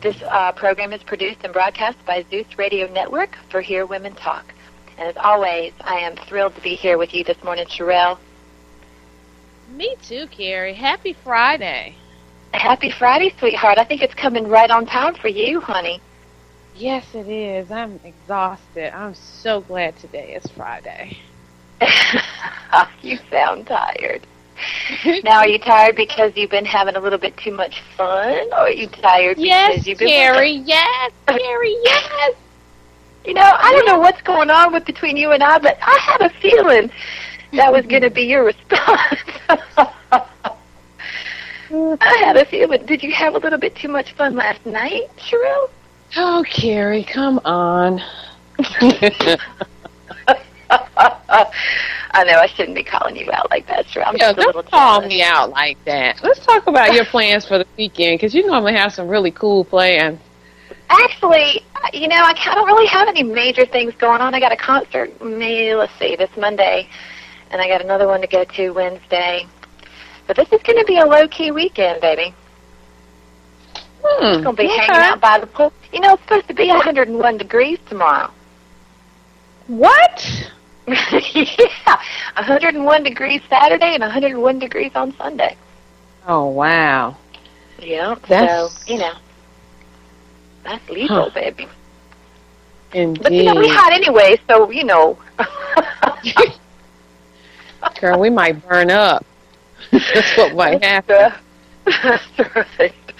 This uh, program is produced and broadcast by Zeus Radio Network for Hear Women Talk. And as always, I am thrilled to be here with you this morning, Sherelle. Me too, Carrie. Happy Friday. Happy Friday, sweetheart. I think it's coming right on time for you, honey. Yes, it is. I'm exhausted. I'm so glad today is Friday. you sound tired. Now, are you tired because you've been having a little bit too much fun, or are you tired yes, because you've been? Carrie, yes, Carrie, yes. You know, I don't know what's going on with between you and I, but I had a feeling that was going to be your response. I had a feeling. Did you have a little bit too much fun last night, Sherelle? Oh, Carrie, come on. I know I shouldn't be calling you out like that, Sherelle. I'm Yo, just a little don't call me out like that. Let's talk about your plans for the weekend, because you normally have some really cool plans. Actually, you know, I don't really have any major things going on. I got a concert, maybe, let's see, this Monday, and I got another one to go to Wednesday. But this is going to be a low-key weekend, baby. Hmm. I'm going to be hanging out by the pool. You know, it's supposed to be 101 degrees tomorrow. What? yeah, 101 degrees Saturday and 101 degrees on Sunday. Oh, wow. Yeah, That's- so, you know, that's lethal, Huh. baby. Indeed. But, you know, we hot anyway, so, you know. Girl, we might burn up. That's what might happen. That's perfect.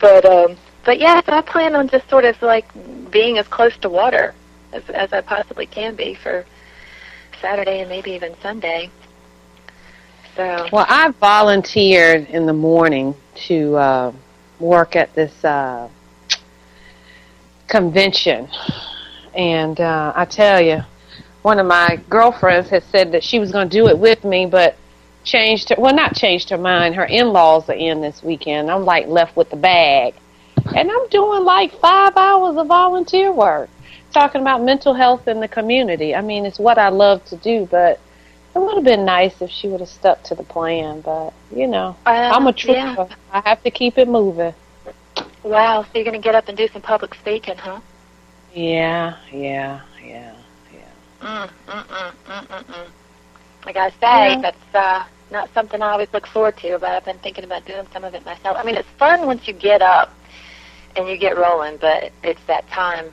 But um but yeah, so I plan on just sort of like being as close to water as as I possibly can be for Saturday and maybe even Sunday. So Well, I volunteered in the morning to uh, work at this uh, convention, and uh, I tell you, one of my girlfriends had said that she was going to do it with me, but changed her. Well, not changed her mind. Her in-laws are in this weekend. I'm like left with the bag, and I'm doing like five hours of volunteer work, talking about mental health in the community. I mean, it's what I love to do, but it would have been nice if she would have stuck to the plan, but you know, uh, I'm a trooper. Yeah. I have to keep it moving. Wow, so you're gonna get up and do some public speaking, huh? Yeah, yeah, yeah, yeah. Mm, mm, mm, mm, mm, mm. Like I say, Yeah. that's uh, not something I always look forward to, but I've been thinking about doing some of it myself. I mean, it's fun once you get up and you get rolling, but it's that time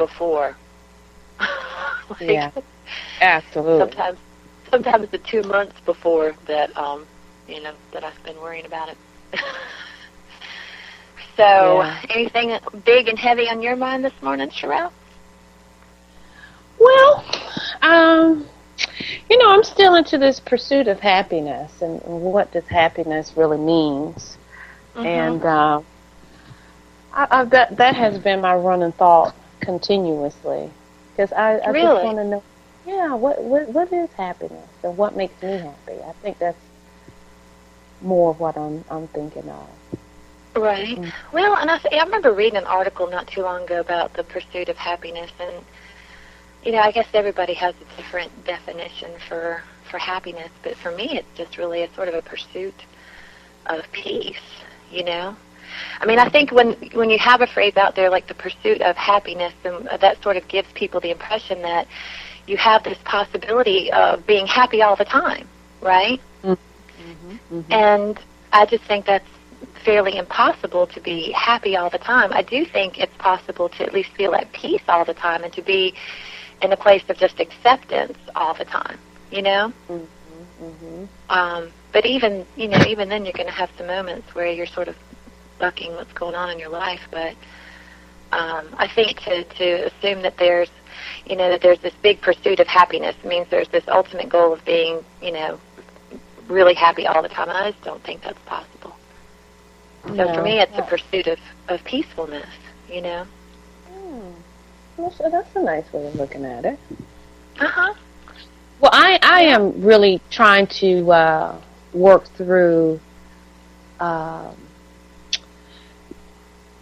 before. Like, Yeah. Absolutely. Sometimes, sometimes the two months before that, um, you know, that I spend worrying about it. so, Yeah. anything big and heavy on your mind this morning, Sherelle? Well, um, you know, I'm still into this pursuit of happiness and, and what does happiness really means. Mm-hmm. And uh, I, I, that that has been my running thought continuously because I, I Really? just want to know, yeah, what, what what is happiness and what makes me happy? I think that's more of what I'm I'm thinking of. Right. Mm. Well, and I, I remember reading an article not too long ago about the pursuit of happiness, and you know, I guess everybody has a different definition for for happiness, but for me, it's just really a sort of a pursuit of peace. You know, I mean, I think when when you have a phrase out there like the pursuit of happiness, and that sort of gives people the impression that you have this possibility of being happy all the time, right? Mm-hmm. And I just think that's fairly impossible to be happy all the time. I do think it's possible to at least feel at peace all the time and to be in a place of just acceptance all the time, you know? Mm-hmm. Um, but even, you know, even then you're going to have some moments where you're sort of bucking what's going on in your life. But um, I think to, to assume that there's, you know, that there's this big pursuit of happiness means there's this ultimate goal of being, you know, really happy all the time. I just don't think that's possible. So for me, it's a pursuit of, of peacefulness, you know? Hmm. That's, that's a nice way of looking at it. Uh-huh. Well, I, I am really trying to uh, work through um,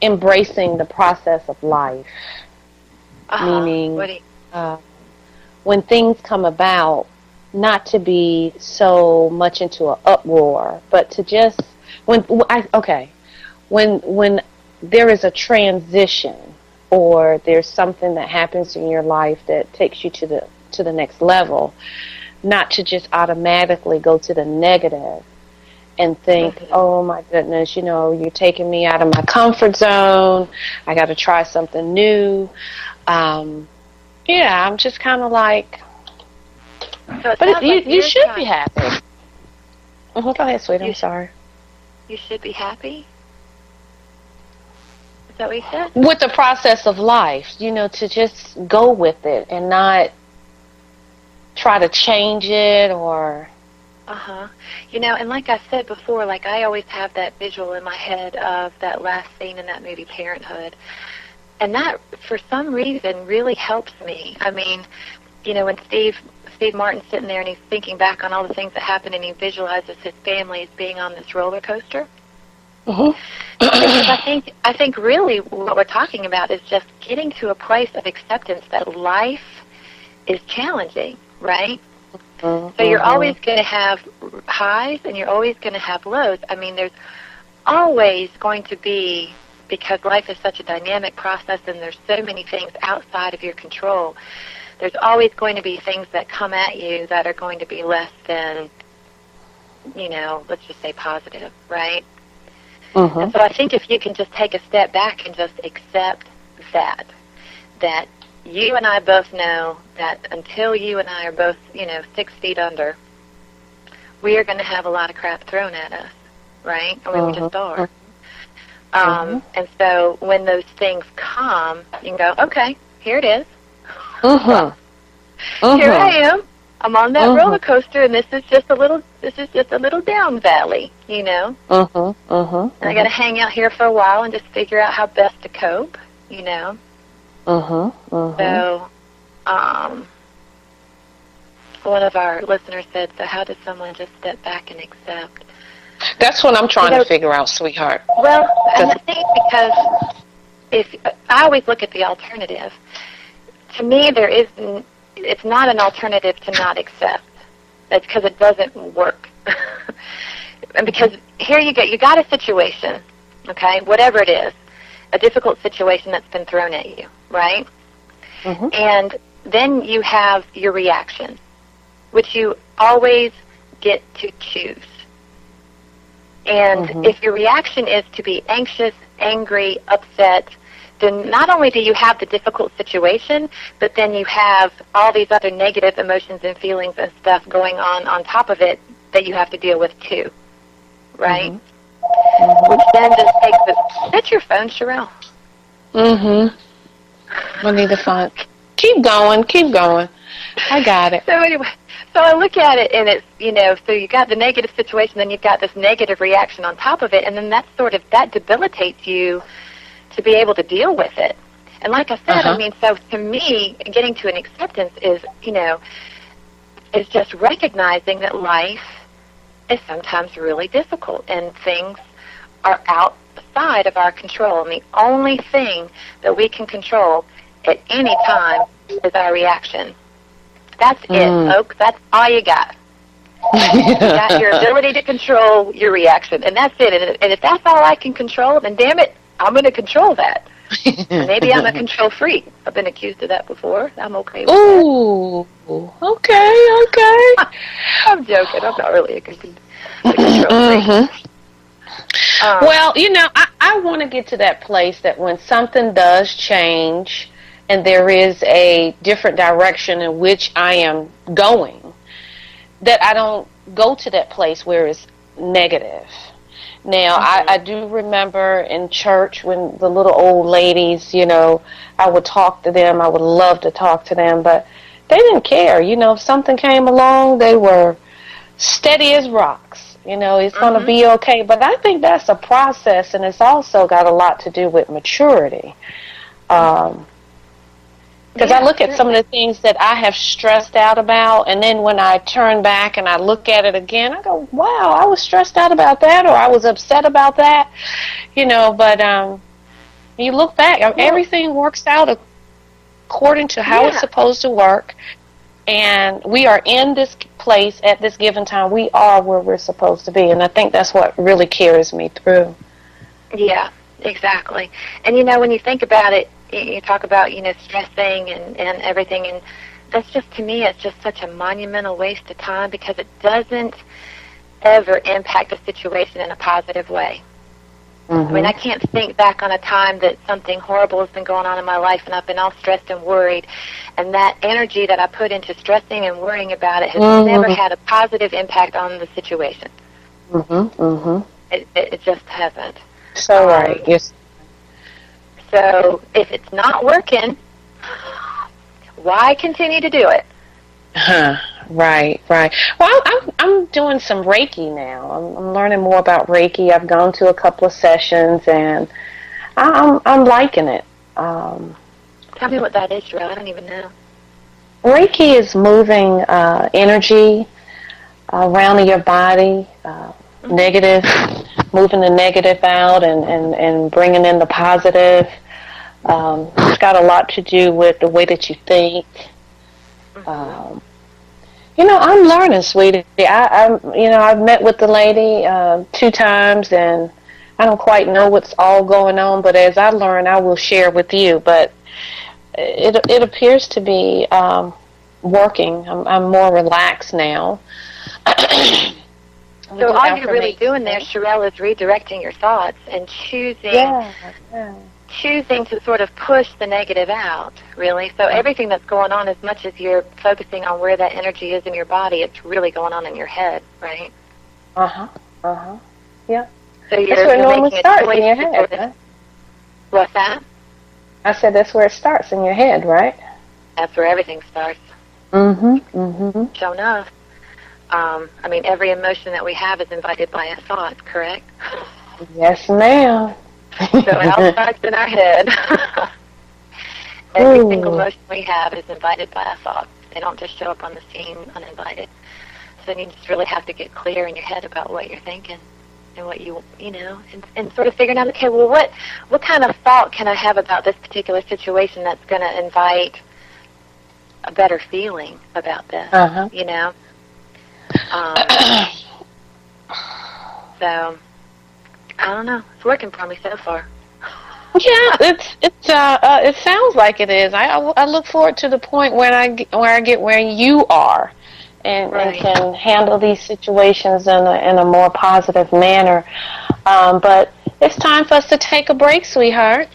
embracing the process of life. uh-huh. Meaning- you, Uh, when things come about, not to be so much into an uproar, but to just when I okay, when when there is a transition or there's something that happens in your life that takes you to the to the next level, not to just automatically go to the negative and think, mm-hmm. oh my goodness, you know, you're taking me out of my comfort zone. I got to try something new. Um, yeah, I'm just kind of like, so but it, you, like you should be happy. Mm-hmm. Go ahead, sweet. I'm sorry. You should be happy. Is that what you said? With the process of life, you know, to just go with it and not try to change it or uh huh. You know, and like I said before, like I always have that visual in my head of that last scene in that movie Parenthood. And that for some reason really helps me. I mean, you know, when Steve Steve Martin's sitting there and he's thinking back on all the things that happened and he visualizes his family as being on this roller coaster. Uh-huh. because I think I think really what we're talking about is just getting to a place of acceptance that life is challenging, right? Mm-hmm. So you're always going to have highs and you're always going to have lows. I mean, there's always going to be because life is such a dynamic process and there's so many things outside of your control. There's always going to be things that come at you that are going to be less than, you know, let's just say positive, right? Mm-hmm. And so I think if you can just take a step back and just accept that, that you and I both know that until you and I are both, you know, six feet under, we are going to have a lot of crap thrown at us, right? I mean, we just uh-huh. are. Um, mm-hmm. And so when those things come, you can go, okay, here it is. Uh-huh. Uh-huh. Here I am. I'm on that uh-huh. roller coaster, and this is just a little. This is just a little down valley, you know. Uh huh. Uh huh. And I got to hang out here for a while and just figure out how best to cope, you know. Uh-huh, uh-huh. So, um, one of our listeners said, so how does someone just step back and accept? That's what I'm trying you know, to figure out, sweetheart. Well, and I think because if I always look at the alternative, to me there is it's not an alternative to not accept. That's because it doesn't work. and because here you go, you got a situation, okay, whatever it is, a difficult situation that's been thrown at you, right? Mm-hmm. And then you have your reaction, which you always get to choose. And mm-hmm. if your reaction is to be anxious, angry, upset, then not only do you have the difficult situation, but then you have all these other negative emotions and feelings and stuff going on on top of it that you have to deal with too. Right? Mm-hmm. Mm-hmm. Which then just takes the. That's your phone, Sherelle. Mm-hmm. I need the phone. Keep going. Keep going. I got it. So anyway, so I look at it and it's you know so you got the negative situation, then you've got this negative reaction on top of it, and then that sort of that debilitates you to be able to deal with it. And like I said, uh-huh. I mean, so to me, getting to an acceptance is you know is just recognizing that life is sometimes really difficult and things are outside of our control. And the only thing that we can control at any time is our reaction. That's mm. it, folks. That's all you got. you got your ability to control your reaction, and that's it. And, and if that's all I can control, then damn it, I'm going to control that. Maybe I'm a control freak. I've been accused of that before. I'm okay with Ooh, that. Ooh, okay, okay. I'm joking. I'm not really a control mm-hmm. Um, well, you know, I, I want to get to that place that when something does change and there is a different direction in which I am going, that I don't go to that place where it's negative. Now, mm-hmm. I, I do remember in church when the little old ladies, you know, I would talk to them. I would love to talk to them, but they didn't care. You know, if something came along, they were steady as rocks you know, it's mm-hmm. going to be okay. But I think that's a process, and it's also got a lot to do with maturity. Um, because yeah, I look at some of the things that I have stressed out about, and then when I turn back and I look at it again, I go, "Wow, I was stressed out about that, or I was upset about that," you know. But um, you look back, everything works out according to how yeah. it's supposed to work, and we are in this place at this given time. We are where we're supposed to be, and I think that's what really carries me through. Yeah, exactly. And you know, when you think about it, you talk about you know stressing and and everything, and that's just to me, it's just such a monumental waste of time because it doesn't ever impact a situation in a positive way. Mm-hmm. I mean, I can't think back on a time that something horrible has been going on in my life and I've been all stressed and worried. And that energy that I put into stressing and worrying about it has Mhm. never had a positive impact on the situation. Mhm. Mhm. It, it, it just hasn't. So Um, right. Yes. So if it's not working, why continue to do it? Huh. Right. Right. Well, I'm I'm doing some Reiki now. I'm, I'm learning more about Reiki. I've gone to a couple of sessions and I'm I'm liking it. Um, Tell me what that is, Drew. I don't even know. Reiki is moving uh, energy around your body, uh, negative, moving the negative out and, and, and bringing in the positive. Um, it's got a lot to do with the way that you think. Um, you know, I'm learning, sweetie. I, I'm, you know, I've met with the lady uh, two times, and I don't quite know what's all going on. But as I learn, I will share with you. But it it appears to be um, working. I'm, I'm more relaxed now. So all you're really doing there, Sherelle, is redirecting your thoughts and choosing Yeah, yeah. choosing to sort of push the negative out, really. So everything that's going on, as much as you're focusing on where that energy is in your body, it's really going on in your head, right? Uh huh. Uh huh. Yeah. So you're, That's where it you're normally starts in your head. sort of- Right? What's that? I said that's where it starts in your head, right? That's where everything starts. Mm-hmm. Mm-hmm. Sure enough. Um, I mean, every emotion that we have is invited by a thought, correct? Yes, ma'am. So it all starts in our head. Every Ooh. single emotion we have is invited by a thought. They don't just show up on the scene uninvited. So you just really have to get clear in your head about what you're thinking and what you you know, and, and sort of figuring out, okay, well, what what kind of thought can I have about this particular situation that's going to invite a better feeling about this? Uh huh. You know. Um, so I don't know. It's working for me so far. Yeah, it's it's uh, uh it sounds like it is. I I I look forward to the point when I get, where I get where you are, and, Right. and can handle these situations in a in a more positive manner. Um, but it's time for us to take a break, sweetheart.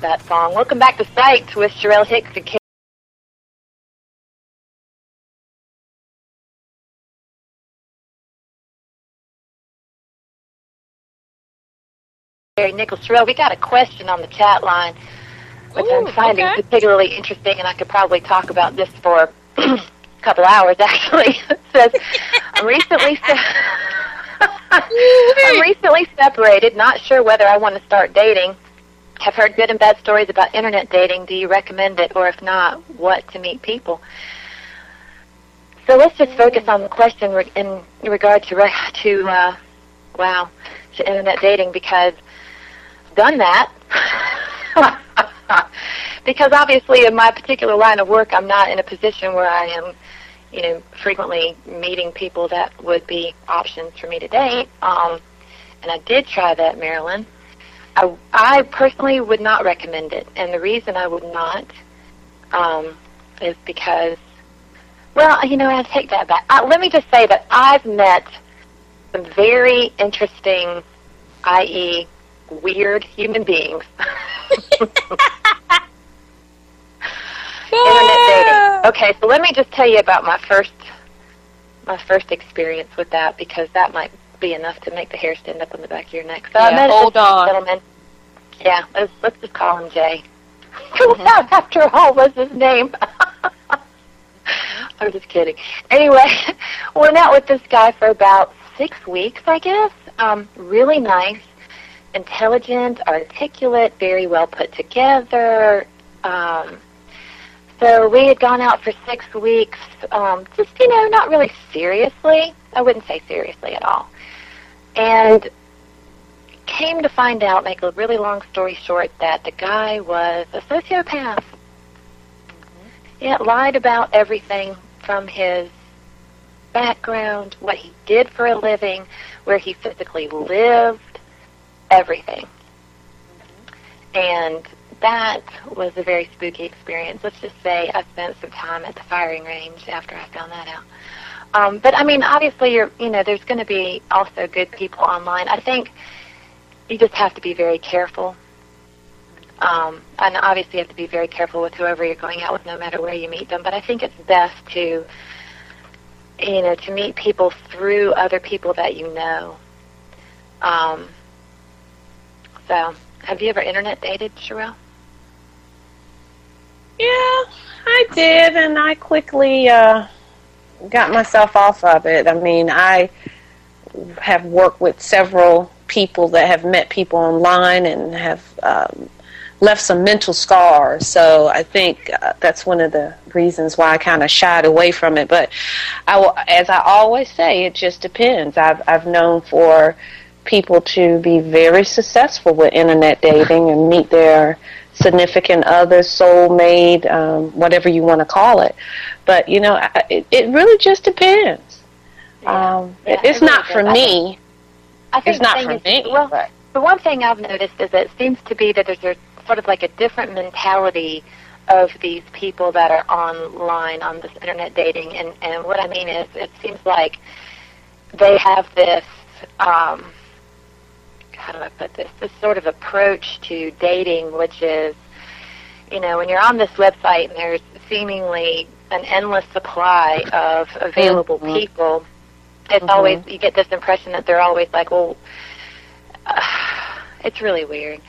that song. Welcome back to Psyched with Sherelle Hicks Nichols. Sherelle, we got a question on the chat line, which Ooh, I'm finding okay. particularly interesting, and I could probably talk about this for a couple hours, actually. it says, I'm recently... I'm recently separated, not sure whether I want to start dating. Have heard good and bad stories about internet dating. Do you recommend it, or if not, what to meet people? So let's just focus on the question re- in regard to re- to uh, wow to internet dating because done that. because obviously, in my particular line of work, I'm not in a position where I am, you know, frequently meeting people that would be options for me to date. Um, and I did try that, Marilyn. I, I personally would not recommend it, and the reason I would not um, is because, well, you know, I take that back. Uh, let me just say that I've met some very interesting, i.e., weird human beings. Internet dating. Okay, so let me just tell you about my first my first experience with that because that might be enough to make the hair stand up on the back of your neck. So I met hold on. gentleman. Yeah, let's let's just call him Jay. That, after all, was his name. I'm just kidding. Anyway, went out with this guy for about six weeks, I guess. Um, really nice, intelligent, articulate, very well put together. Um, so we had gone out for six weeks, um, just you know, not really seriously. I wouldn't say seriously at all. And came to find out, make a really long story short, that the guy was a sociopath. Yeah, lied about everything from his background, what he did for a living, where he physically lived, everything. And that was a very spooky experience. Let's just say I spent some time at the firing range after I found that out. Um, but I mean, obviously, you're you know, there's going to be also good people online. I think you just have to be very careful. Um, and obviously, you have to be very careful with whoever you're going out with, no matter where you meet them. But I think it's best to, you know, to meet people through other people that you know. Um, so, have you ever internet dated, Sherelle? Yeah, I did, and I quickly uh, got myself off of it. I mean, I have worked with several people that have met people online and have um, left some mental scars. So I think uh, that's one of the reasons why I kind of shied away from it. But I as I always say, it just depends. I've I've known for people to be very successful with internet dating and meet their significant other, soulmate, um, whatever you want to call it. But you know, it, it really just depends. Yeah. Um, Yeah, it- it's it really not for. I me. I think It's not for is, me. Well, but the one thing I've noticed is that it seems to be that there's a sort of like a different mentality of these people that are online on this internet dating, and and what I mean is, it seems like they have this. Um, how do I put this? This sort of approach to dating, which is, you know, when you're on this website and there's seemingly an endless supply of available Mhm. people, it's Mhm. always you get this impression that they're always like, well, uh, it's really weird,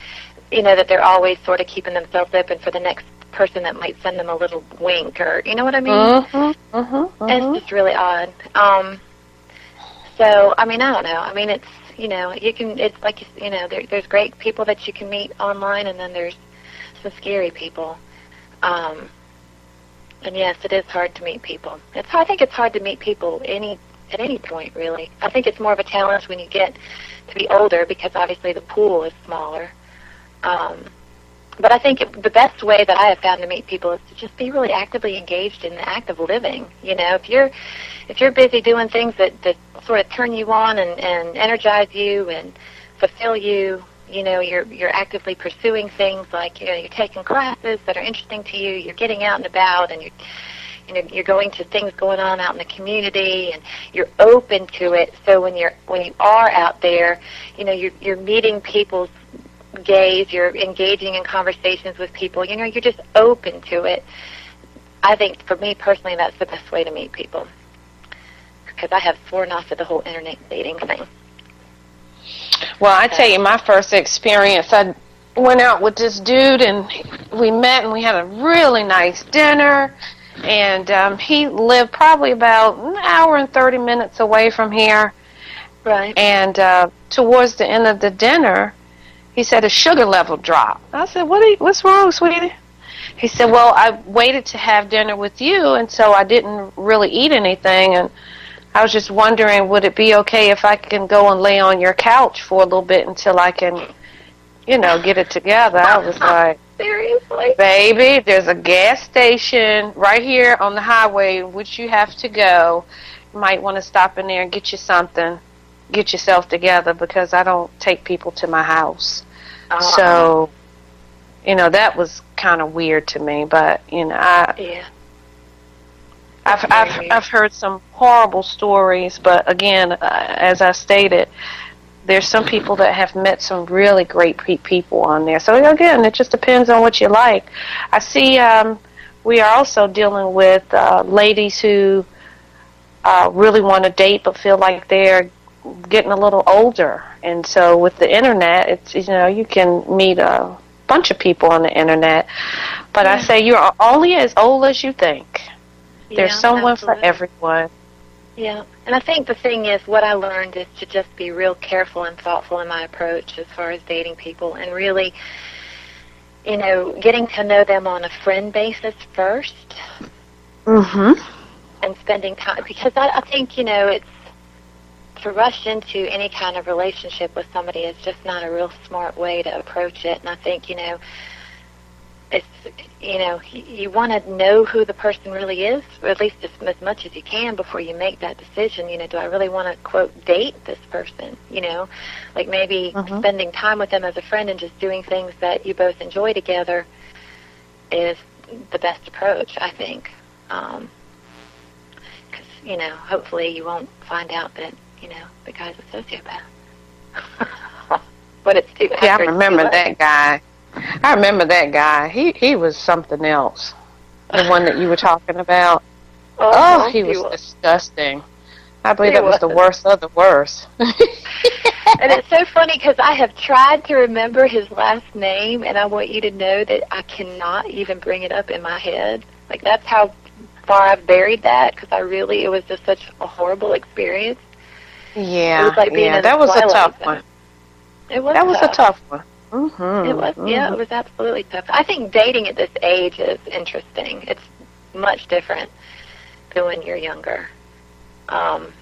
you know, that they're always sort of keeping themselves open for the next person that might send them a little wink or, you know what I mean? Mhm, mhm, And. It's just really odd. Um, so, I mean, I don't know. I mean, it's you know, you can. It's like you you know, there, there's great people that you can meet online, and then there's some scary people. Um, and yes, it is hard to meet people. It's I think it's hard to meet people any at any point really. I think it's more of a challenge when you get to be older because obviously the pool is smaller. Um, but I think it, the best way that I have found to meet people is to just be really actively engaged in the act of living. You know, if you're if you're busy doing things that, that sort of turn you on and, and energize you and fulfill you, you know, you're you're actively pursuing things like you know you're taking classes that are interesting to you, you're getting out and about, and you're you know you're going to things going on out in the community, and you're open to it. So when you're when you are out there, you know you're you're meeting people's gaze, you're engaging in conversations with people. You know, you're just open to it. I think for me personally, that's the best way to meet people because I have sworn off of the whole internet dating thing. Well, I tell you, my first experience, I went out with this dude, and we met, and we had a really nice dinner. And um, he lived probably about an hour and thirty minutes away from here. Right. And uh, towards the end of the dinner, he said his sugar level dropped. I said, "What? You, what's wrong, sweetie?" He said, "Well, I waited to have dinner with you, and so I didn't really eat anything, and I was just wondering, would it be okay if I can go and lay on your couch for a little bit until I can, you know, get it together?" I was like, Seriously. "Baby, there's a gas station right here on the highway in which you have to go. You might want to stop in there and get you something." Get yourself together because I don't take people to my house. Uh, So, you know, that was kind of weird to me. But you know, I, yeah. I've I've. I've heard some horrible stories. But again, uh, as I stated, there's some people that have met some really great pe- people on there. So again, it just depends on what you like. I see. Um, we are also dealing with uh, ladies who uh, really want to date but feel like they're getting a little older, and so with the internet, it's you know you can meet a bunch of people on the internet. But I say you're only as old as you think. There's Yeah, someone for everyone. Yeah, and I think the thing is, what I learned is to just be real careful and thoughtful in my approach as far as dating people, and really, you know, getting to know them on a friend basis first, Mm-hmm. and spending time because I, I think you know it's to rush into any kind of relationship with somebody is just not a real smart way to approach it, and I think you know it's you know you, want to know who the person really is, or at least as, as much as you can before you make that decision. You know, do I really want to quote date this person? You know, like maybe Mhm. spending time with them as a friend and just doing things that you both enjoy together is the best approach, I think. Um 'cause you know, hopefully you won't find out that you know the guy's a sociopath. but it's too. Yeah, I after it's too remember that guy. I remember that guy. He he was something else. The one that you were talking about. Oh, oh, he was disgusting. I believe He that was the worst of the worst. and it's so funny because I have tried to remember his last name, and I want you to know that I cannot even bring it up in my head. Like that's how far I've buried that because I really it was just such a horrible experience. Yeah, was like yeah, that was a tough zone. one. It was That was tough. a tough one. Mm-hmm. It was yeah, it was absolutely tough. I think dating at this age is interesting. It's much different than when you're younger. Um,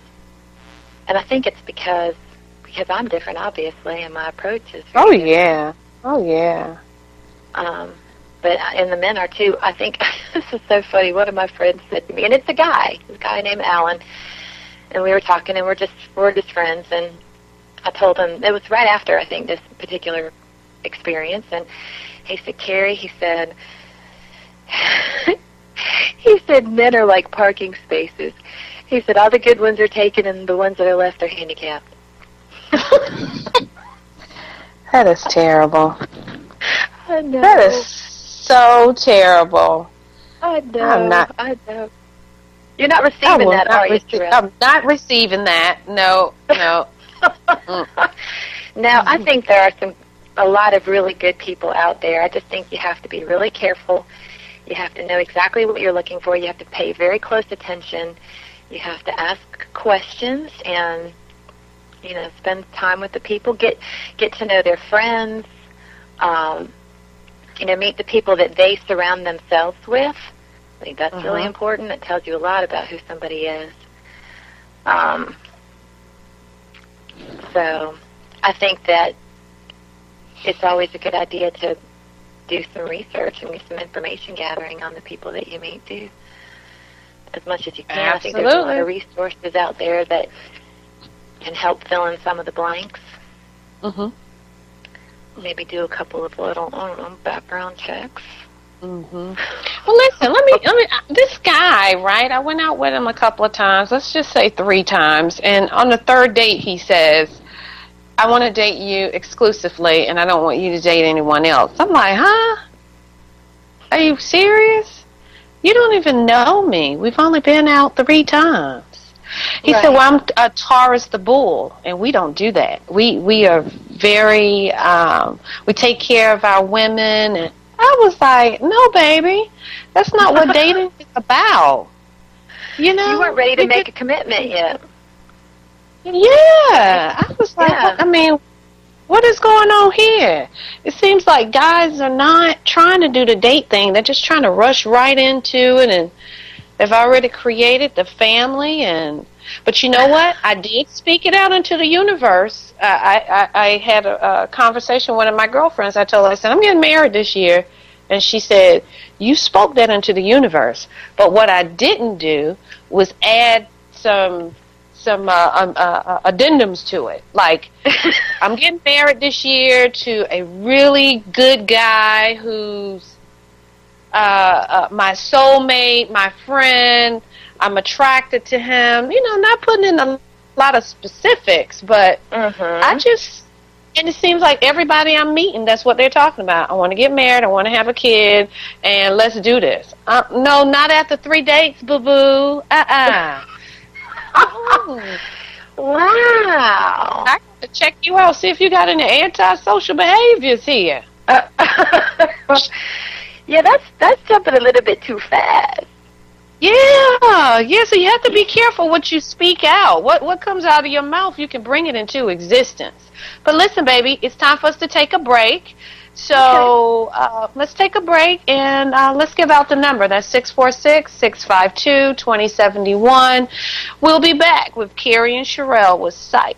and I think it's because because I'm different, obviously, and my approach is. Oh different. yeah. Oh yeah. Um, but and the men are too. I think this is so funny. One of my friends said to me, and it's a guy, this guy named Alan, and we were talking, and we're just we're just friends, and I told him it was right after I think this particular experience, and he said, Carrie, he said, he said men are like parking spaces. He said all the good ones are taken, and the ones that are left are handicapped. That is terrible. I know. That is so terrible. I know. I'm not- I know. You're not receiving that, not are you, rece-? I'm not receiving that. No, no. now, I think there are some a lot of really good people out there. I just think you have to be really careful. You have to know exactly what you're looking for. You have to pay very close attention. You have to ask questions and you know spend time with the people. Get get to know their friends. Um, you know, meet the people that they surround themselves with. Think that's really Mhm. important. It tells you a lot about who somebody is. Um, so I think that it's always a good idea to do some research and get some information gathering on the people that you meet too. As much as you can. I think there's a lot of resources out there that can help fill in some of the blanks. hmm Maybe do a couple of little I don't know, background checks. Hmm Well, listen. Let me. Let me. uh, This guy, right? I went out with him a couple of times. Let's just say three times. And on the third date, he says, "I want to date you exclusively, and I don't want you to date anyone else." I'm like, "Huh? Are you serious? You don't even know me. We've only been out three times." He said, "Well, I'm a Taurus the bull, and we don't do that. We we are very um, we take care of our women." And I was like, "No, baby, that's not what dating is about." You know, You weren't ready to make a commitment yet. yeah, I was like, Yeah. I mean, what is going on here? It seems like guys are not trying to do the date thing. They're just trying to rush right into it, and they've already created the family. And but you know what? I did speak it out into the universe. Uh, I, I I had a, a conversation with one of my girlfriends. I told her, I said, I'm getting married this year, and she said, you spoke that into the universe. But what I didn't do was add some some uh, um, uh, uh, addendums to it. Like, I'm getting married this year to a really good guy who's uh, uh, my soulmate, my friend. I'm attracted to him. You know, not putting in a lot of specifics, but Mm-hmm. I just, and it seems like everybody I'm meeting, that's what they're talking about. I want to get married. I want to have a kid, and let's do this. Uh, no, not after three dates, boo boo. Uh uh wow. I got to check you out, see if you got any antisocial behaviors here. yeah, that's that's jumping a little bit too fast. Yeah, yeah. So you have to be careful what you speak out. What what comes out of your mouth, you can bring it into existence. But listen, baby, it's time for us to take a break. So uh, let's take a break and uh, let's give out the number. That's 646 652 2071. We'll be back with Carrie and Sherelle with Psych.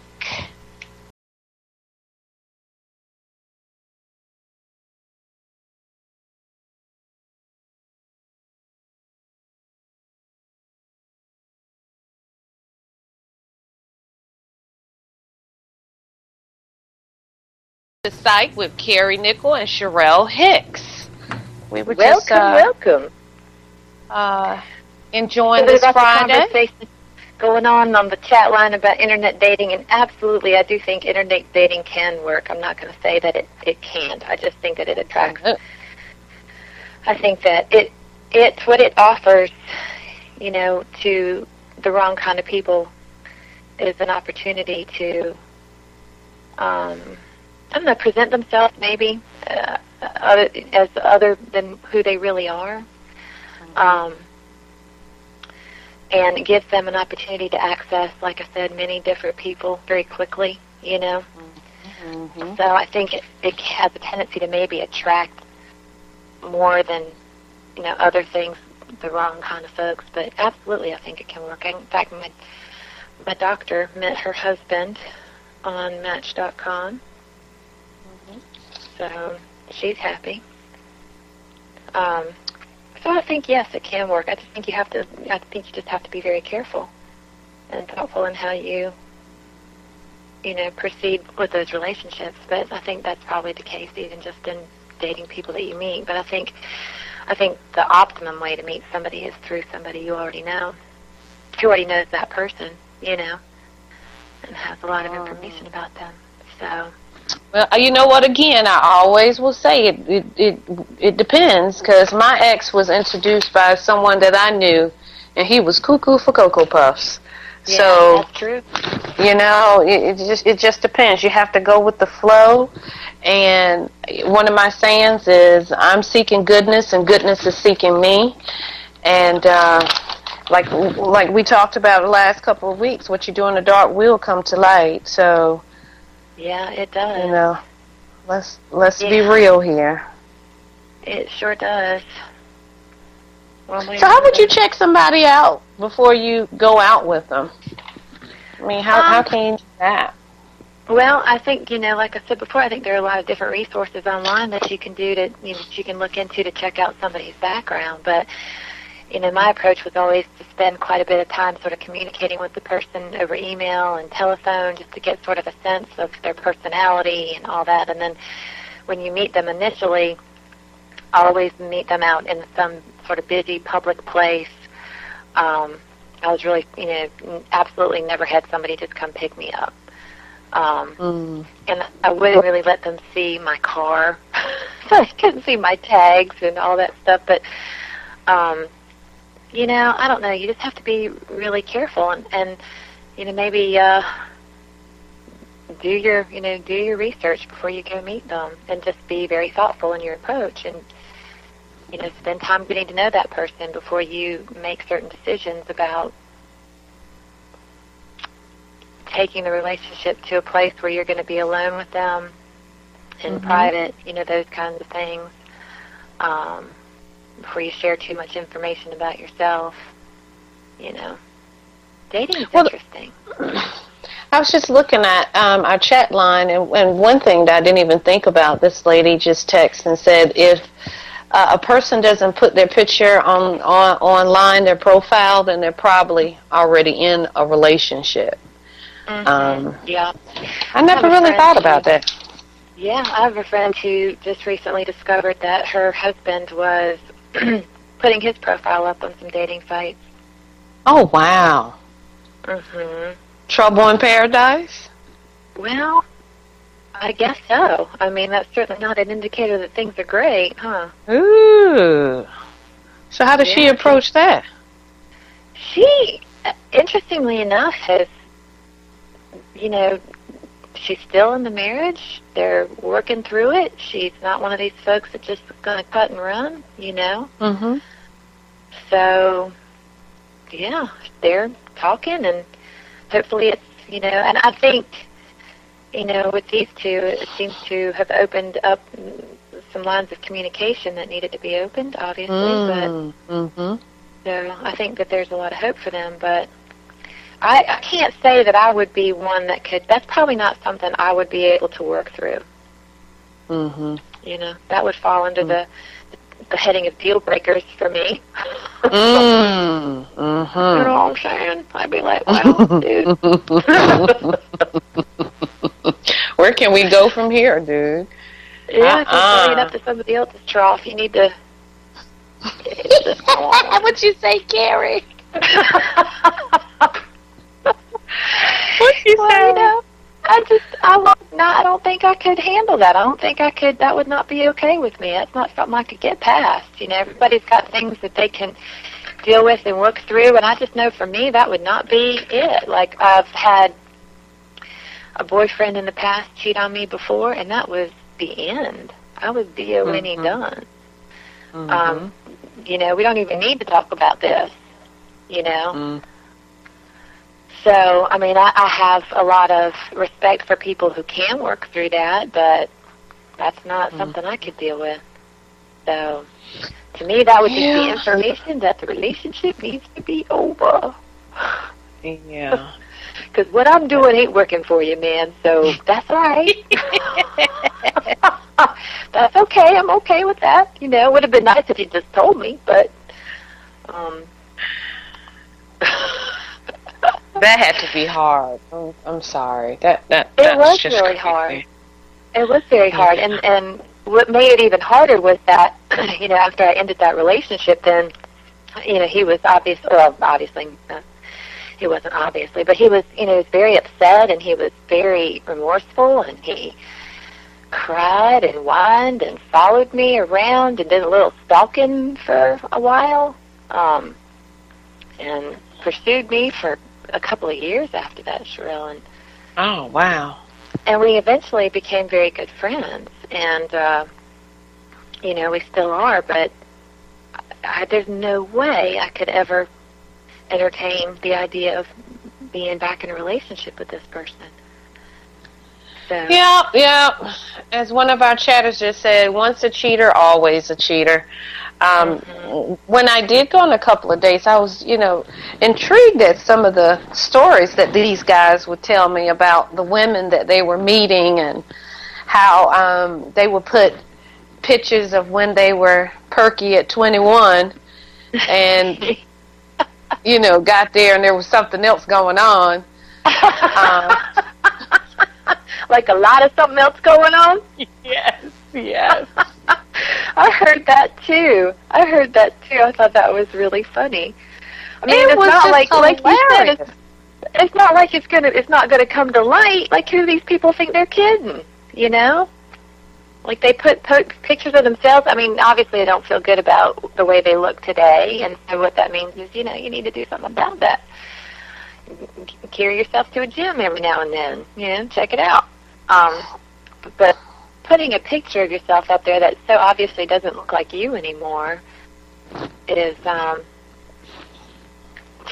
The Psyched with Carrie Nickel and Sherelle Hicks. We were welcome, just uh, welcome. uh, enjoying So this Friday. conversation going on on the chat line about internet dating, and absolutely, I do think internet dating can work. I'm not going to say that it it can't. I just think that it attracts. Oh, I think that it it's what it offers, you know, to the wrong kind of people is an opportunity to, um, I don't know, present themselves maybe uh, other, as other than who they really are. Um, and it gives them an opportunity to access, like I said, many different people very quickly, you know. mhm. So I think it, it has a tendency to maybe attract more than, you know, other things, the wrong kind of folks. But absolutely, I think it can work. In fact, my my doctor met her husband on Match.com, so she's happy. Um, so I think yes, it can work. I just think you have to. I think you just have to be very careful and thoughtful in how you you know, proceed with those relationships. But I think that's probably the case even just in dating people that you meet. But I think I think the optimum way to meet somebody is through somebody you already know. Who already knows that person, you know, and has a lot of information about them. So Well, uh, you know what? Again, I always will say it. It it, it depends because my ex was introduced by someone that I knew, and he was cuckoo for cocoa puffs. yeah, so that's true. you know, it, it just it just depends. You have to go with the flow. And one of my sayings is, "I'm seeking goodness, and goodness is seeking me." And uh, like like we talked about the last couple of weeks, what you do in the dark will come to light. So Yeah, it does. you know, let's let's be real here. It sure does. Way So how would you check somebody out before you go out with them? I mean, how how Um, can you do that? Well, I think you know, like I said before, I think there are a lot of different resources online that you can do to you know, that you can look into to check out somebody's background. But you know, my approach was always to spend quite a bit of time sort of communicating with the person over email and telephone, just to get sort of a sense of their personality and all that. And then when you meet them initially, always meet them out in some sort of busy public place. Um, I was really, you know, absolutely never had somebody just come pick me up. Um, Mm. and I wouldn't really let them see my car, so I couldn't see my tags and all that stuff. But um, you know, I don't know. You just have to be really careful and, and you know maybe uh, do your you know do your research before you go meet them, and just be very thoughtful in your approach and you know spend time getting to know that person before you make certain decisions about taking the relationship to a place where you're going to be alone with them in Mhm. private, you know, those kinds of things. Um, before you share too much information about yourself, you know. Dating is Well, interesting. I was just looking at um, our chat line, and, and one thing that I didn't even think about. This lady just texted and said, if uh, a person doesn't put their picture on, on online, their profile, then they're probably already in a relationship. Mhm. Um, yeah. I never a really thought who- about that. Yeah, I have a friend who just recently discovered that her husband was putting his profile up on some dating sites. Oh wow, Mhm. trouble in paradise. Well, I guess so. I mean, that's certainly not an indicator that things are great, huh? Ooh. So how does she Yeah, approach that? She, uh, interestingly enough, has, you know, she's still in the marriage. They're working through it. She's not one of these folks that just going to cut and run, you know. Mm-hmm. So, yeah, they're talking, and hopefully it's, you know, and I think, you know, with these two, it seems to have opened up some lines of communication that needed to be opened, obviously, but Mm. Mm-hmm. So I think that there's a lot of hope for them, but I, I can't say that I would be one that could. That's probably not something I would be able to work through. Mm-hmm. You know, that would fall under the the heading of deal breakers for me. Mm. You Mm-hmm. know what I'm saying? I'd be like, wow, dude. Where can we go from here, dude? Yeah, you're bringing up to somebody else's trough, you need to. What'd you say, Carrie? What'd you say? You know, I just, I would not. I don't think I could handle that. I don't think I could. That would not be okay with me. That's not something I could get past. You know, everybody's got things that they can deal with and work through, and I just know for me that would not be it. Like I've had a boyfriend in the past cheat on me before, and that was the end. I was D.O. mm-hmm. done. Mm-hmm. Um, you know, we don't even need to talk about this. You know. Mm. So, I mean, I, I have a lot of respect for people who can work through that, but that's not mm. something I could deal with. So, to me, that would just yeah. be information that the relationship needs to be over. Yeah. Because what I'm doing ain't working for you, man. So that's all right. that's okay. I'm okay with that. You know, it would have been nice if you just told me, but um that had to be hard. I'm, I'm sorry. That that it was really crazy. hard. It was very hard, and and what made it even harder was that you know after I ended that relationship, then you know he was obvious. Well, obviously. Uh, he wasn't obviously, but he was, you know, he was very upset and he was very remorseful and he cried and whined and followed me around and did a little stalking for a while, um, and pursued me for a couple of years after that, Sherelle. And oh wow! And we eventually became very good friends, and uh, you know we still are. But I, there's no way I could ever entertain the idea of being back in a relationship with this person. So. Yeah, yeah. As one of our chatters just said, once a cheater, always a cheater. Um. When I did go on a couple of dates, I was, you know, intrigued at some of the stories that these guys would tell me about the women that they were meeting and how um, they would put pictures of when they were perky at 21 and, you know, got there and there was something else going on. Um, like a lot of something else going on? Yes, yes. I heard that too. I heard that too. I thought that was really funny. I mean, it it's not like hilarious. like you said. It's, it's not like it's gonna. It's not gonna come to light. Like who these people think they're kidding? You know? Like they put, put pictures of themselves. I mean, obviously, they don't feel good about the way they look today, and so what that means is, you know, you need to do something about that. Carry yourself to a gym every now and then. You know, check it out. Um, but putting a picture of yourself up there that so obviously doesn't look like you anymore is, um,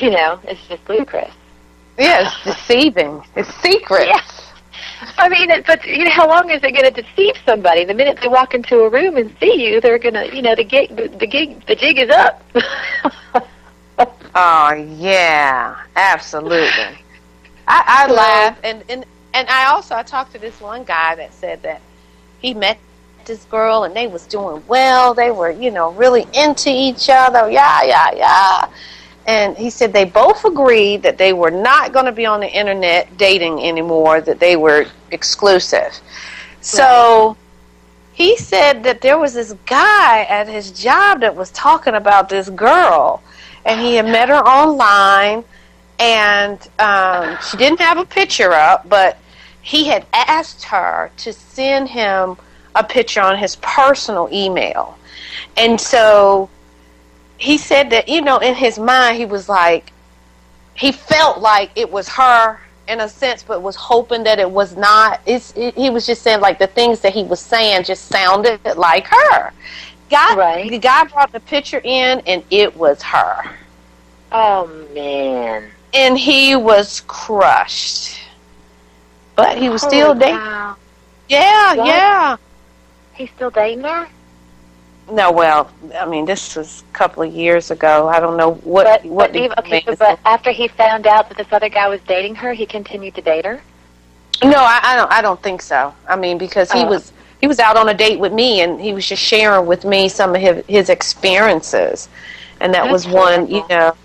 you know, it's just ludicrous. Yeah, it's deceiving. It's secret. Yeah. I mean, it, but you know, how long is it going to deceive somebody? The minute they walk into a room and see you, they're going to, you know, the gig, the, the gig, the jig is up. oh yeah, absolutely. I, I laugh, and and and I also I talked to this one guy that said that he met this girl and they was doing well. They were, you know, really into each other. Yeah, yeah, yeah. And he said they both agreed that they were not going to be on the internet dating anymore, that they were exclusive. So he said that there was this guy at his job that was talking about this girl, and he had met her online, and um, she didn't have a picture up, but he had asked her to send him a picture on his personal email. And so he said that, you know, in his mind, he was like, he felt like it was her in a sense, but was hoping that it was not. It's, it, he was just saying, like, the things that he was saying just sounded like her. Guy, right. The guy brought the picture in, and it was her. Oh, man. And he was crushed. But he was still dating. Yeah, what? yeah. He's still dating her? No, well, I mean, this was a couple of years ago. I don't know what. But, what but, okay, so, but after he found out that this other guy was dating her, he continued to date her. No, I, I don't. I don't think so. I mean, because he oh. was he was out on a date with me, and he was just sharing with me some of his his experiences, and that That's was one. You know,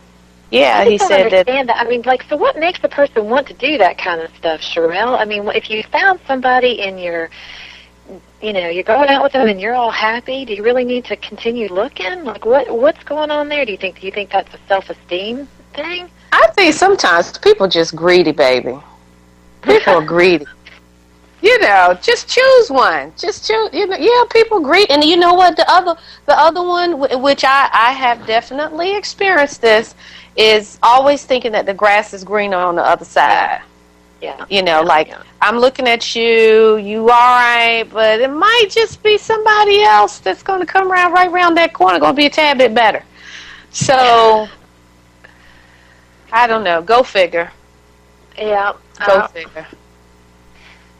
Yeah, I he just said don't that. understand that. I mean, like, so what makes a person want to do that kind of stuff, Sherelle? I mean, if you found somebody in your, you know, you're going out with them and you're all happy, do you really need to continue looking? Like, what what's going on there? Do you think do you think that's a self-esteem thing? I think sometimes people just greedy, baby. People are greedy. You know, just choose one. Just choose. You know, yeah, people greedy, and you know what? The other, the other one, which I I have definitely experienced this, is always thinking that the grass is greener on the other side. Yeah. You know, yeah, like yeah. I'm looking at you, you all right, but it might just be somebody else that's going to come around right around that corner, going to be a tad bit better. So, I don't know. Go figure. Yeah. Go uh, figure.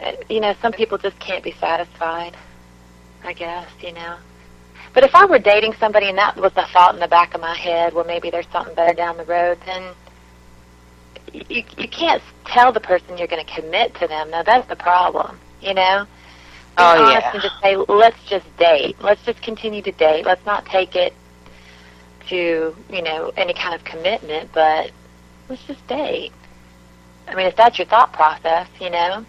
Uh, you know, some people just can't be satisfied. I guess, you know. But if I were dating somebody and that was the thought in the back of my head, well, maybe there's something better down the road, then you you can't tell the person you're going to commit to them. Now that's the problem, you know. Be Oh, honest yeah. and just say, let's just date. Let's just continue to date. Let's not take it to you know any kind of commitment, but let's just date. I mean, if that's your thought process, you know.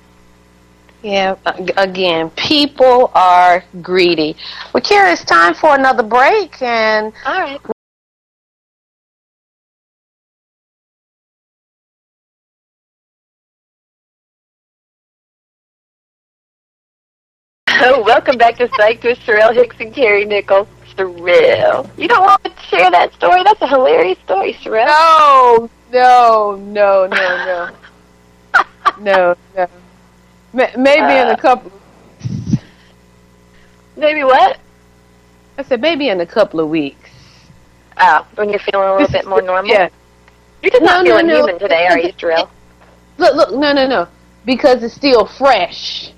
Yeah, again, people are greedy. Well, Kira, it's time for another break, and All right. Oh, welcome back to Psyched with Sherelle Hicks and Carrie Nichols. Sherelle. You don't want to share that story? That's a hilarious story, Sherelle. no, no, no, no, no, no, no. Ma- Maybe in Uh. a couple. Maybe what? I said maybe in a couple of weeks. Oh, when you're feeling a little bit more normal? Yeah. You're just No, not no, feeling no. human today, are you, Drill? Look, look, no, no, no, because it's still fresh.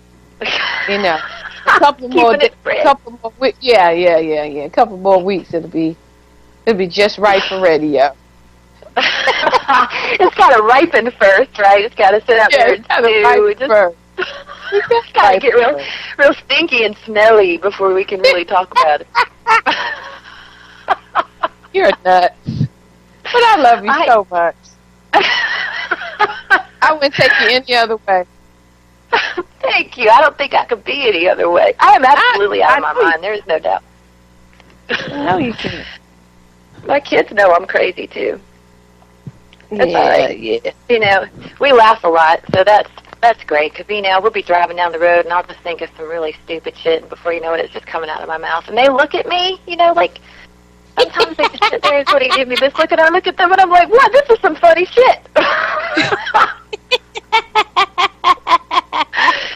You know, a couple more, fresh. couple more weeks. Yeah, yeah, yeah, yeah. A couple more weeks, it'll be, it'll be just right for radio. it's got to ripen first, right? It's got to sit out Yeah, there it's kinda and right stew. Just- got to get real, real stinky and smelly before we can really talk about it. You're nuts. But I love you I- so much. I wouldn't take you any other way. Thank you. I don't think I could be any other way. I am absolutely out of I my mind. There is no doubt. No, you can't. My kids know I'm crazy too. That's yeah, right. yeah. You know, we laugh a lot, so that's that's great. Because you know, we'll be driving down the road, and I'll just think of some really stupid shit, and before you know it, it's just coming out of my mouth. And they look at me, you know, like sometimes they just sit there and sort of give me this look, and I look at them, and I'm like, "What? This is some funny shit."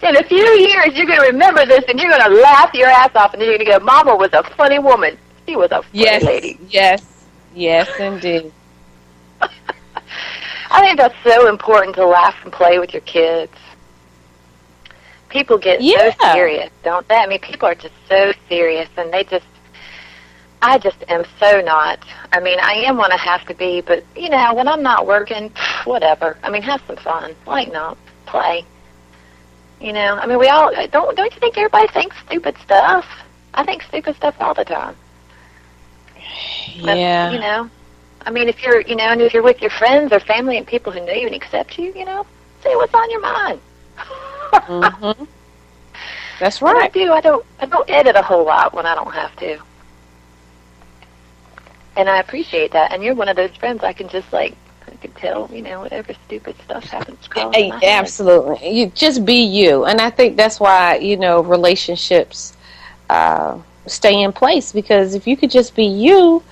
In a few years, you're going to remember this, and you're going to laugh your ass off, and then you're going to go, "Mama was a funny woman. She was a funny Yes, lady." yes, yes, indeed. I think that's so important to laugh and play with your kids. People get Yeah. so serious, don't they? I mean, people are just so serious, and they just. I just am so not. I mean, I am when I have to be, but you know, when I'm not working, whatever. I mean, have some fun. Lighten up, play. You know, I mean, we all uh, don't. Don't you think everybody thinks stupid stuff? I think stupid stuff all the time. But, Yeah. You know, I mean, if you're, you know, and if you're with your friends or family and people who know you and accept you, you know, say what's on your mind. hmm That's What I do, I don't, I don't edit a whole lot when I don't have to. And I appreciate that. And you're one of those friends I can just like, I can tell, you know, whatever stupid stuff happens. across Hey, my head. absolutely. You just be you, and I think that's why you know relationships uh, stay in place because if you could just be you,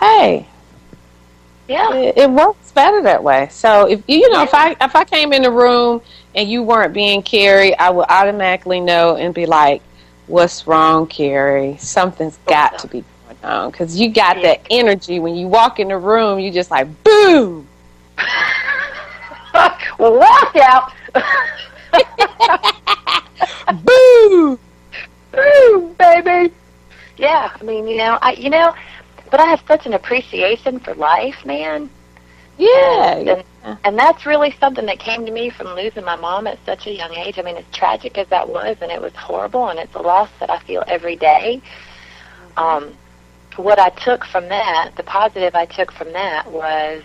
hey, Yeah. it, it works better that way. So if you know if I if I came in the room and you weren't being Carrie, I would automatically know and be like, "What's wrong, Carrie? Something's oh, got to be going on." Because you got Yeah. that energy when you walk in the room. You just like boom. well, watch out. Boo! Ooh, baby. Yeah, I mean, you know, I, you know, but I have such an appreciation for life, man. Yeah. And, yeah. and, and that's really something that came to me from losing my mom at such a young age. I mean, as tragic as that was, and it was horrible, and it's a loss that I feel every day. Um, what I took from that, the positive I took from that was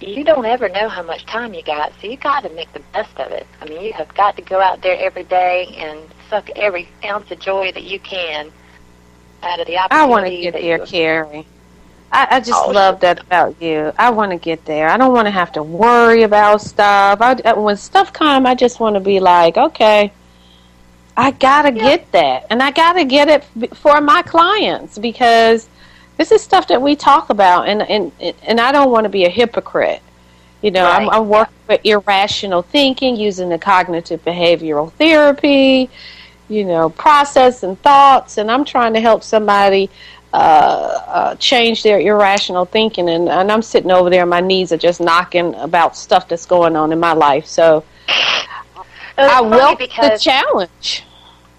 you don't ever know how much time you got, so you got to make the best of it. I mean, you have got to go out there every day and suck every ounce of joy that you can out of the opportunity. I want to get there, Carrie. I, I just oh, love that about you. I want to get there. I don't want to have to worry about stuff. I, when stuff comes, I just want to be like, okay, I gotta yeah. get that, and I gotta get it for my clients because this is stuff that we talk about, and and and I don't want to be a hypocrite. You know, right. I'm, I'm working with irrational thinking using the cognitive behavioral therapy, you know, process and thoughts, and I'm trying to help somebody uh, uh, change their irrational thinking, and, and I'm sitting over there, and my knees are just knocking about stuff that's going on in my life. So I welcome the challenge.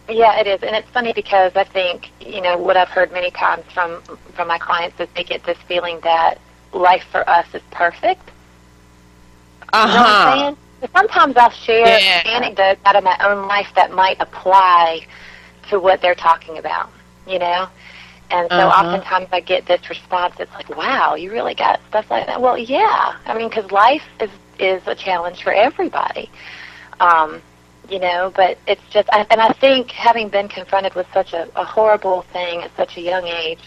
Yeah, it is, and it's funny because I think you know what I've heard many times from from my clients is they get this feeling that life for us is perfect. Uh huh. You know what I'm saying? Sometimes I'll share yeah. anecdotes out of my own life that might apply to what they're talking about. You know, and so uh-huh. oftentimes I get this response. It's like, "Wow, you really got stuff like that." Well, yeah. I mean, because life is is a challenge for everybody. Um, you know, but it's just, I, and I think having been confronted with such a, a horrible thing at such a young age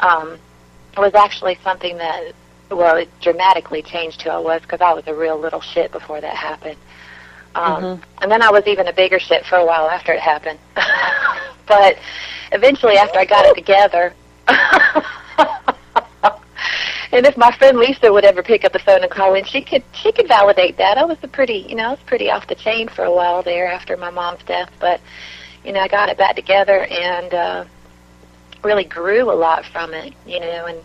um, was actually something that, well, it dramatically changed who I was because I was a real little shit before that happened. Um, mm-hmm. And then I was even a bigger shit for a while after it happened. but eventually, after I got it together, and if my friend Lisa would ever pick up the phone and call in, she could she could validate that. I was a pretty you know I was pretty off the chain for a while there after my mom's death, but you know I got it back together and uh, really grew a lot from it. You know and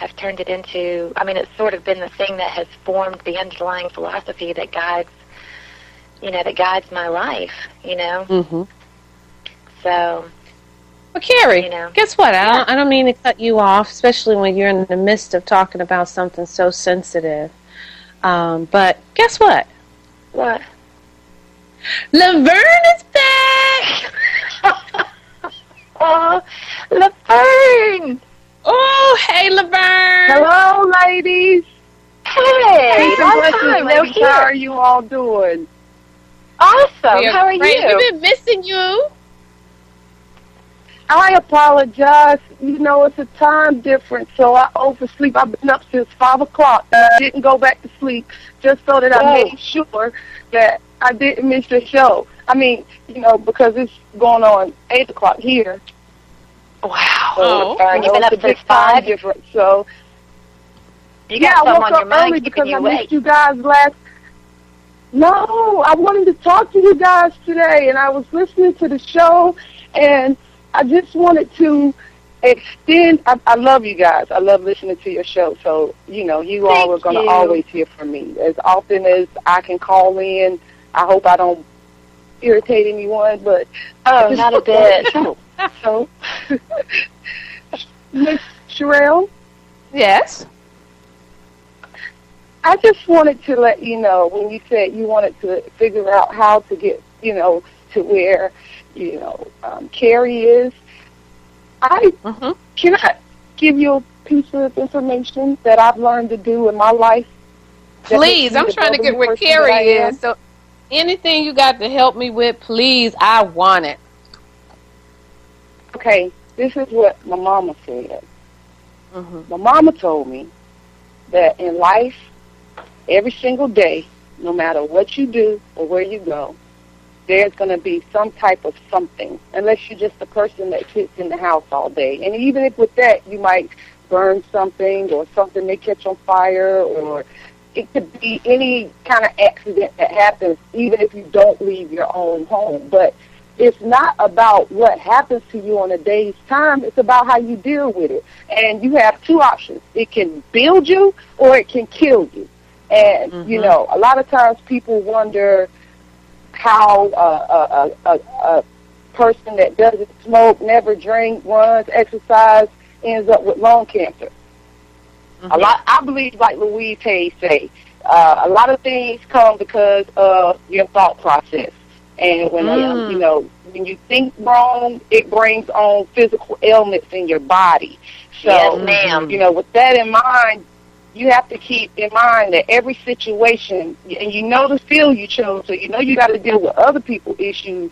have turned it into I mean it's sort of been the thing that has formed the underlying philosophy that guides you know that guides my life. You know. Mm-hmm. So well, Carrie, you know? guess what? I, don't, I don't mean to cut you off, especially when you're in the midst of talking about something so sensitive. Um, but guess what? What? Laverne is back! oh, Laverne! Oh, hey, Laverne! Hello, ladies! Hey, long time How are you all doing? Awesome. How are great. you? We've been missing you. I apologize. You know, it's a time difference, so I oversleep. I've been up since 5 o'clock. I didn't go back to sleep just so that I oh. made sure that I didn't miss the show. I mean, you know, because it's going on 8 o'clock here. Wow. So, oh, uh, you have been up since 5? Different, so, you got yeah, I woke up early because I missed you guys last no, I wanted to talk to you guys today, and I was listening to the show, and I just wanted to extend. I, I love you guys. I love listening to your show. So you know, you Thank all are going to always hear from me as often as I can call in. I hope I don't irritate anyone, but oh, um, not a bit. so, Miss Sherelle. Yes. I just wanted to let you know when you said you wanted to figure out how to get, you know, to where you know, um, Carrie is. I mm-hmm. can I give you a piece of information that I've learned to do in my life. Please, I'm trying to get where Carrie is. So anything you got to help me with, please, I want it. Okay, this is what my mama said. Mm-hmm. My mama told me that in life, every single day, no matter what you do or where you go, there's going to be some type of something, unless you're just a person that sits in the house all day. And even if with that, you might burn something or something may catch on fire or it could be any kind of accident that happens even if you don't leave your own home. But it's not about what happens to you on a day's time. It's about how you deal with it. And you have two options. It can build you or it can kill you. And, mm-hmm. you know, a lot of times people wonder, how a, a, a, a person that doesn't smoke, never drink, runs, exercise, ends up with lung cancer. Mm-hmm. A lot, I believe, like Louise Hay say, uh, a lot of things come because of your thought process. And when mm. uh, you know when you think wrong, it brings on physical ailments in your body. So, yes, ma'am. you know, with that in mind, you have to keep in mind that every situation, and you know the field you chose, so you know you got to deal with other people's issues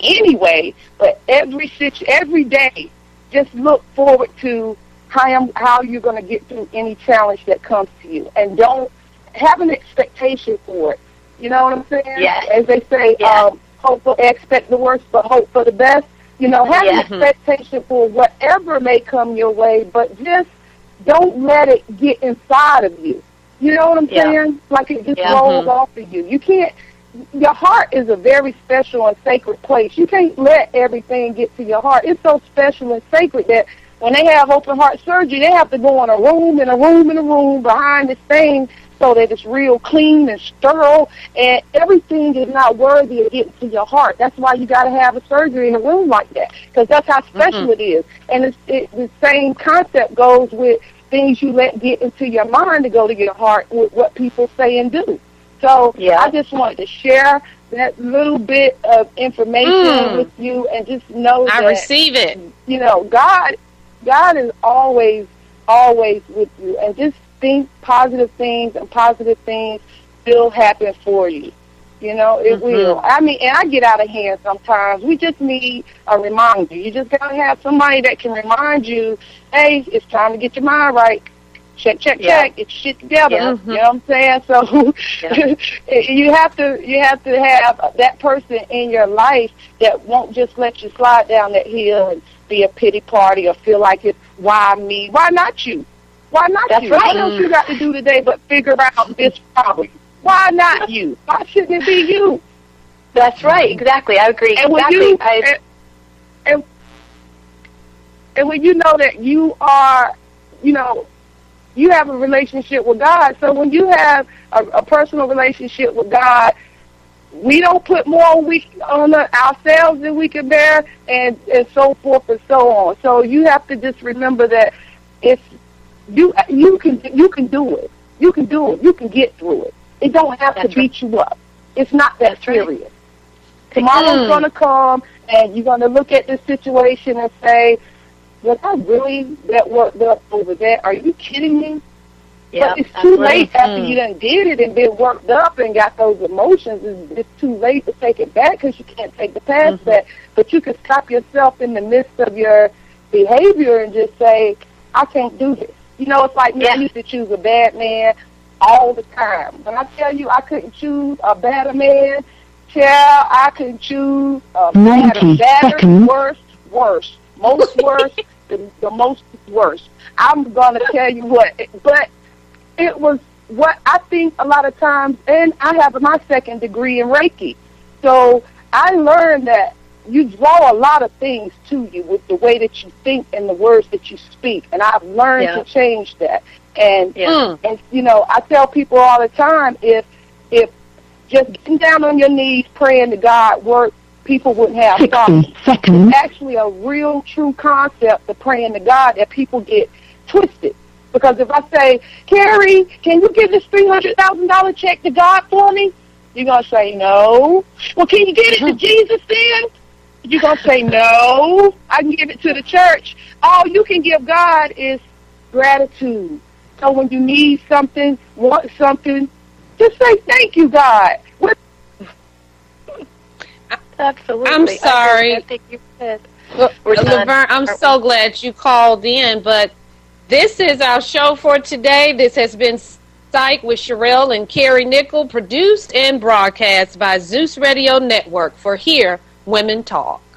anyway. But every situ- every day, just look forward to how how you're going to get through any challenge that comes to you, and don't have an expectation for it. You know what I'm saying? Yes. As they say, Yeah. um, hope for expect the worst, but hope for the best. You know, have Yeah. an expectation for whatever may come your way, but just don't let it get inside of you. You know what I'm Yeah. saying? Like it just Yeah. rolls Mhm. off of you. You can't. Your heart is a very special and sacred place. You can't let everything get to your heart. It's so special and sacred that when they have open heart surgery, they have to go in a room, in a room, in a room behind this thing so that it's real clean and sterile, and everything is not worthy of getting to your heart. That's why you got to have a surgery in a room like that, because that's how special it is. And it's, it, the same concept goes with things you let get into your mind to go to your heart with what people say and do. So Yeah. I just wanted to share that little bit of information Mm. with you, and just know I that receive it. you know, God, God is always, always with you, and just think positive things, and positive things will happen for you. You know, it Mhm. will. I mean, and I get out of hand sometimes. We just need a reminder. You just gotta have somebody that can remind you, hey, it's time to get your mind right. Check, check, Yeah. check. Get your shit together. Yeah. You know what I'm saying? So Yeah. you have to you have to have that person in your life that won't just let you slide down that hill and be a pity party or feel like it's why me? Why not you? Why not That's you? right. What else you got to do today but figure out this problem? Why not you? Why shouldn't it be you? That's right. Exactly. I agree. And when exactly. you I, and, and and when you know that you are, you know, you have a relationship with God. So when you have a, a personal relationship with God, we don't put more we on ourselves than we can bear, and and so forth and so on. So you have to just remember that it's you you can you can do it. You can do it. You can get through it. It don't have That's to beat you up. It's not that That's right. serious. Tomorrow's Mm. going to come, and you're going to look at this situation and say, "Was I really that worked up over that? Are you kidding me?" yeah, but it's too late after Mm. you done did it and been worked up and got those emotions. It's, it's too late to take it back because you can't take the past Mhm. back. But you can stop yourself in the midst of your behavior and just say, "I can't do this." You know, it's like me. I used to choose a bad man all the time. When I tell you I couldn't choose a better man, tell I couldn't choose a better, 90 better, seconds. worse, worse, most worse, the, the most worst. I'm gonna tell you what, but it was what I think a lot of times, and I have my second degree in Reiki, so I learned that you draw a lot of things to you with the way that you think and the words that you speak, and I've learned Yeah. to change that. And Yeah. Mm. and you know, I tell people all the time if if just getting down on your knees praying to God worked, people wouldn't have problems. 60 seconds. Actually, a real true concept of praying to God that people get twisted. Because if I say, Carrie, can you give this three hundred thousand dollar check to God for me? You're gonna say no. Well, can you get it to Jesus then? You're gonna say no. I can give it to the church. All you can give God is gratitude. So when you need something, want something, just say thank you, God. What Absolutely. I'm sorry. I think you said. Well, We're done, Laverne, I'm aren't so glad you called in, but this is our show for today. This has been Psyched with Sherelle and Carrie Nickel, produced and broadcast by Zeus Radio Network for Here Women Talk.